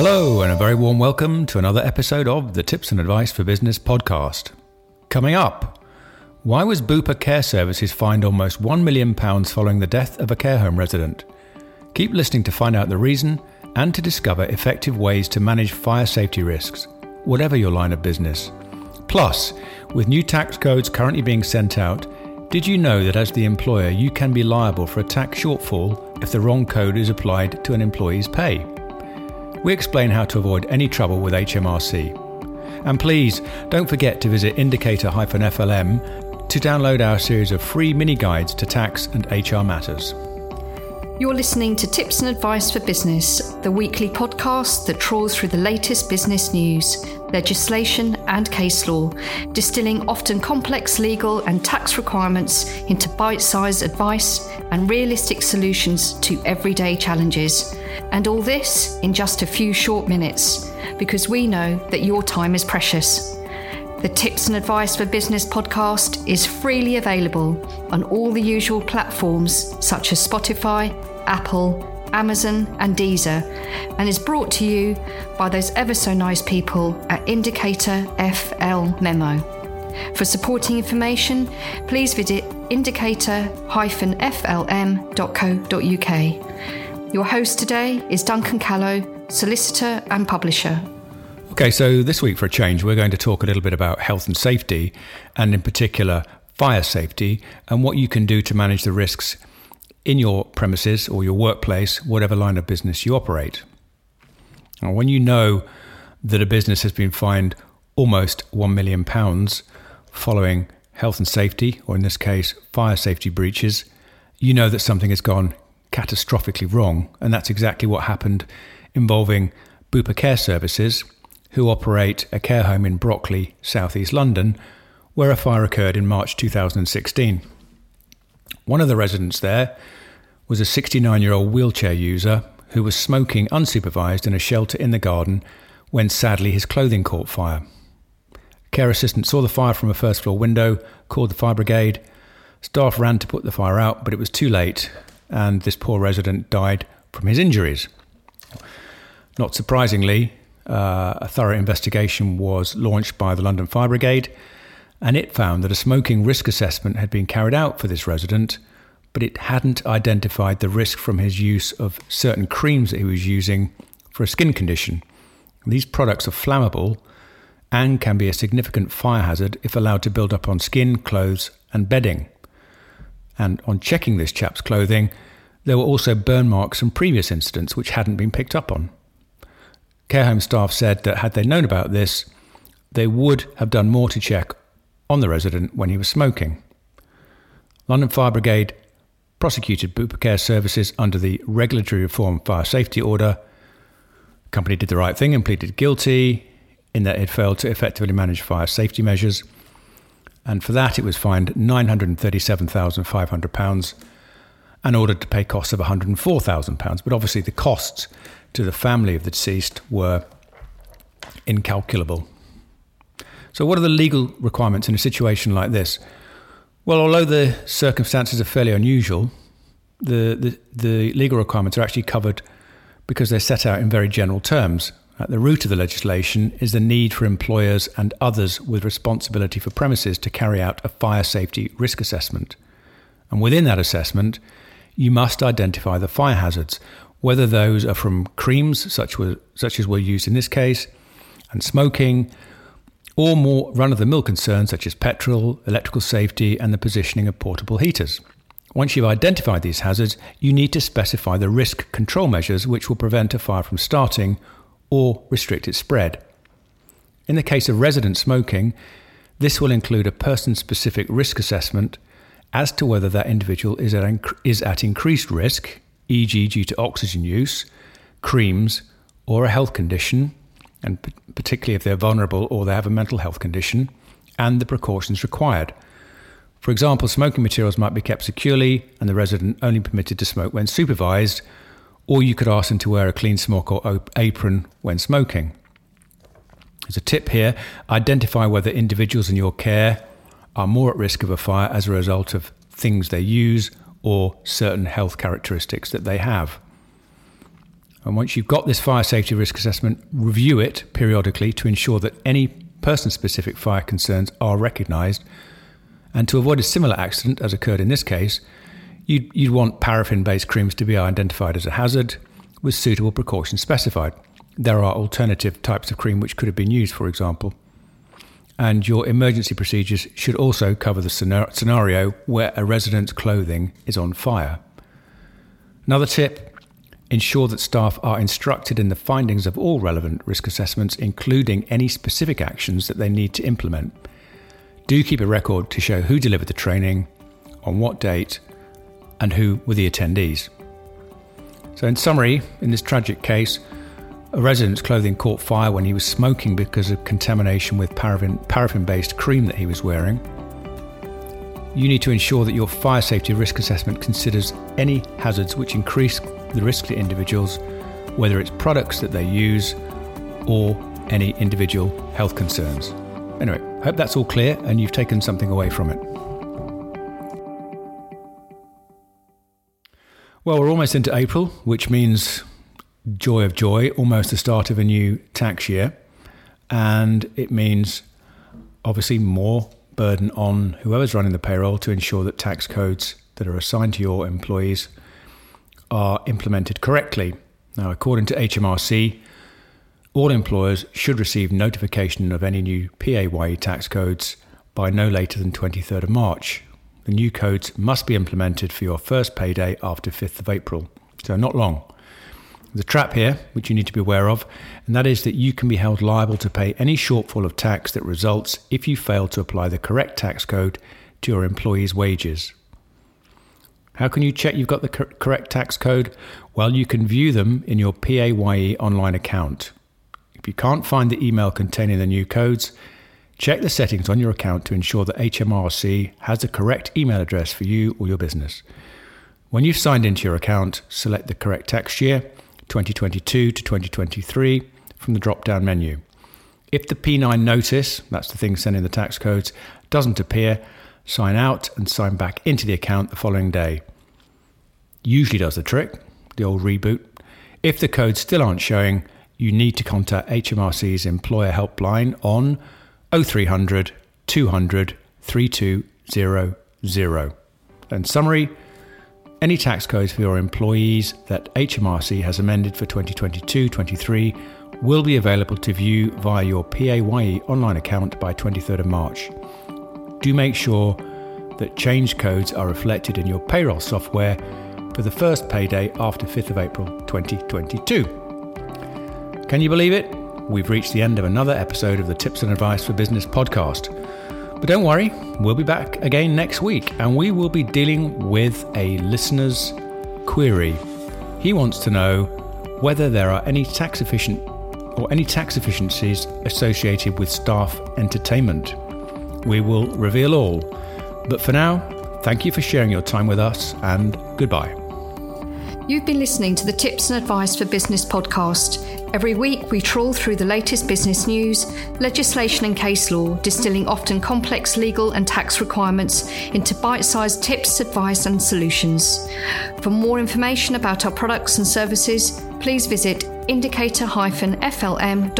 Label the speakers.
Speaker 1: Hello, and a very warm welcome to another episode of the Tips and Advice for Business podcast. Coming up, why was Bupa Care Services fined almost £1 million following the death of a care home resident? Keep listening to find out the reason and to discover effective ways to manage fire safety risks, whatever your line of business. Plus, with new tax codes currently being sent out, did you know that as the employer you can be liable for a tax shortfall if the wrong code is applied to an employee's pay? We explain how to avoid any trouble with HMRC. And please don't forget to visit indicator FLM to download our series of free mini guides to tax and HR matters.
Speaker 2: You're listening to Tips and Advice for Business, the weekly podcast that trawls through the latest business news, legislation, and case law, distilling often complex legal and tax requirements into bite sized advice and realistic solutions to everyday challenges. And all this in just a few short minutes, because we know that your time is precious. The Tips and Advice for Business podcast is freely available on all the usual platforms such as Spotify, Apple, Amazon, and Deezer, and is brought to you by those ever so nice people at Indicator FL Memo. For supporting information, please visit indicator-flm.co.uk. Your host today is Duncan Callow, solicitor and publisher.
Speaker 1: Okay, so this week for a change, we're going to talk a little bit about health and safety, and in particular, fire safety, and what you can do to manage the risks in your premises or your workplace, whatever line of business you operate. Now, when you know that a business has been fined almost £1 million following health and safety, or in this case, fire safety breaches, you know that something has gone catastrophically wrong. And that's exactly what happened involving Bupa Care Services who operate a care home in Brockley, southeast London, where a fire occurred in March 2016. One of the residents there was a 69 year old wheelchair user who was smoking unsupervised in a shelter in the garden when sadly his clothing caught fire. A care assistant saw the fire from a first floor window, called the fire brigade. Staff ran to put the fire out, but it was too late, and this poor resident died from his injuries. Not surprisingly, uh, a thorough investigation was launched by the London Fire Brigade, and it found that a smoking risk assessment had been carried out for this resident, but it hadn't identified the risk from his use of certain creams that he was using for a skin condition. These products are flammable and can be a significant fire hazard if allowed to build up on skin, clothes, and bedding. And on checking this chap's clothing, there were also burn marks from previous incidents which hadn't been picked up on. Care home staff said that had they known about this, they would have done more to check on the resident when he was smoking. London Fire Brigade prosecuted Bupa Care Services under the Regulatory Reform Fire Safety Order. The company did the right thing and pleaded guilty in that it failed to effectively manage fire safety measures. And for that, it was fined £937,500 and ordered to pay costs of £104,000. But obviously, the costs to the family of the deceased were incalculable. So, what are the legal requirements in a situation like this? Well, although the circumstances are fairly unusual, the, the, the legal requirements are actually covered because they're set out in very general terms. At the root of the legislation is the need for employers and others with responsibility for premises to carry out a fire safety risk assessment. And within that assessment, you must identify the fire hazards, whether those are from creams, such, were, such as were used in this case, and smoking, or more run of the mill concerns such as petrol, electrical safety, and the positioning of portable heaters. Once you've identified these hazards, you need to specify the risk control measures which will prevent a fire from starting or restrict its spread. In the case of resident smoking, this will include a person specific risk assessment as to whether that individual is at, inc- is at increased risk e.g., due to oxygen use, creams, or a health condition, and particularly if they're vulnerable or they have a mental health condition, and the precautions required. For example, smoking materials might be kept securely and the resident only permitted to smoke when supervised, or you could ask them to wear a clean smock or apron when smoking. As a tip here identify whether individuals in your care are more at risk of a fire as a result of things they use or certain health characteristics that they have. And once you've got this fire safety risk assessment, review it periodically to ensure that any person specific fire concerns are recognised. And to avoid a similar accident as occurred in this case, you'd, you'd want paraffin based creams to be identified as a hazard with suitable precautions specified. There are alternative types of cream which could have been used, for example. And your emergency procedures should also cover the scenario where a resident's clothing is on fire. Another tip ensure that staff are instructed in the findings of all relevant risk assessments, including any specific actions that they need to implement. Do keep a record to show who delivered the training, on what date, and who were the attendees. So, in summary, in this tragic case, a resident's clothing caught fire when he was smoking because of contamination with paraffin based cream that he was wearing. You need to ensure that your fire safety risk assessment considers any hazards which increase the risk to individuals, whether it's products that they use or any individual health concerns. Anyway, hope that's all clear and you've taken something away from it. Well, we're almost into April, which means joy of joy, almost the start of a new tax year. And it means obviously more burden on whoever's running the payroll to ensure that tax codes that are assigned to your employees are implemented correctly. Now, according to HMRC, all employers should receive notification of any new PAYE tax codes by no later than 23rd of March. The new codes must be implemented for your first payday after 5th of April, so not long. The trap here, which you need to be aware of, and that is that you can be held liable to pay any shortfall of tax that results if you fail to apply the correct tax code to your employee's wages. How can you check you've got the cor- correct tax code? Well, you can view them in your PAYE online account. If you can't find the email containing the new codes, check the settings on your account to ensure that HMRC has the correct email address for you or your business. When you've signed into your account, select the correct tax year 2022 to 2023 from the drop down menu. If the P9 notice, that's the thing sending the tax codes, doesn't appear, sign out and sign back into the account the following day. Usually does the trick, the old reboot. If the codes still aren't showing, you need to contact HMRC's employer helpline on 0300 200 3200. In summary, any tax codes for your employees that HMRC has amended for 2022 23 will be available to view via your PAYE online account by 23rd of March. Do make sure that change codes are reflected in your payroll software for the first payday after 5th of April 2022. Can you believe it? We've reached the end of another episode of the Tips and Advice for Business podcast. But don't worry, we'll be back again next week and we will be dealing with a listener's query. He wants to know whether there are any tax efficient or any tax efficiencies associated with staff entertainment. We will reveal all. But for now, thank you for sharing your time with us and goodbye.
Speaker 2: You've been listening to the Tips and Advice for Business podcast. Every week, we trawl through the latest business news, legislation, and case law, distilling often complex legal and tax requirements into bite sized tips, advice, and solutions. For more information about our products and services, please visit indicator flm.co.uk.